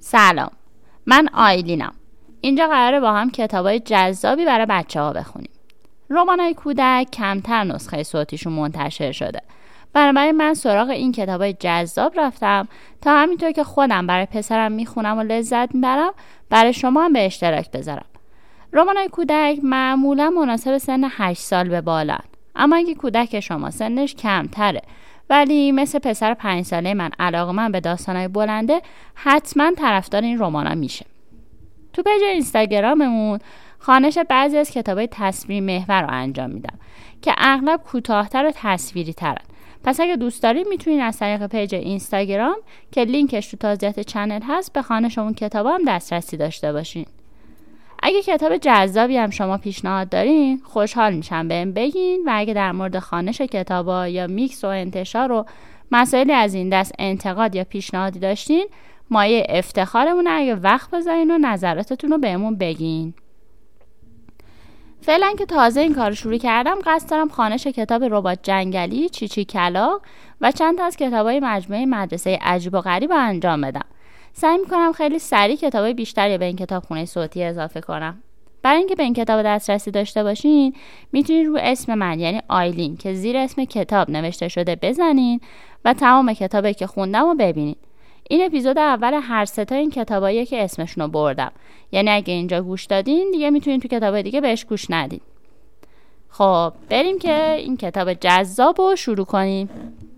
سلام. من آیلینم اینجا قراره با هم کتابای جذابی برای بچه ها بخونیم. رمانای کودک کمتر نسخه صوتیشون منتشر شده. بنابراین من سراغ این کتابای جذاب رفتم تا همینطور که خودم برای پسرم می‌خونم و لذت می‌برم برای شما هم به اشتراک بذارم. رمانای کودک معمولا مناسب سن 8 سال به بالا اما اگه کودک شما سنش کمتره. ولی مثل پسر پنج ساله من علاقه‌مند به داستانهای بلنده حتما طرفدار این رمانا میشه. تو page اینستاگراممون خوانش بعضی از کتابای تصویر محور رو انجام میدم که اغلب کوتاهتر و تصویری ترن پس اگه دوست دارید می‌تونید از طریق page اینستاگرام که لینکش توضیحات channel هست به خوانش اون کتاب هم دسترسی داشته باشین. اگه کتاب جذابی هم شما پیشنهاد دارین خوشحال میشم بهم بگین و اگه در مورد خوانش کتابا یا میکس و انتشار و مسائلی از این دست انتقاد یا پیشنهادی داشتین مایه افتخارمون اگه وقت بذارین و نظراتتون رو بهمون بگین. فعلا که تازه این کار شروع کردم قصد دارم خانش کتاب ربات جنگلی چیچی کلا و چند تا از کتابای مجموعه مدرسه عجیب و غریب انجام بدم. سعی می‌کنم خیلی سریع کتابای بیشتری به این کتاب خونه صوتی اضافه کنم. برای اینکه به این کتاب دسترسی داشته باشین می‌تونید رو اسم من یعنی آیلین که زیر اسم کتاب نوشته شده بزنین و تمام کتابی که خوندم رو ببینید این اپیزود اول هر ستا این کتابایی که اسمشون رو بردم. یعنی اگه اینجا گوش دادین دیگه می‌تونید تو کتاب دیگه بهش گوش ندین. خب بریم که این کتاب جذاب رو شروع کنیم.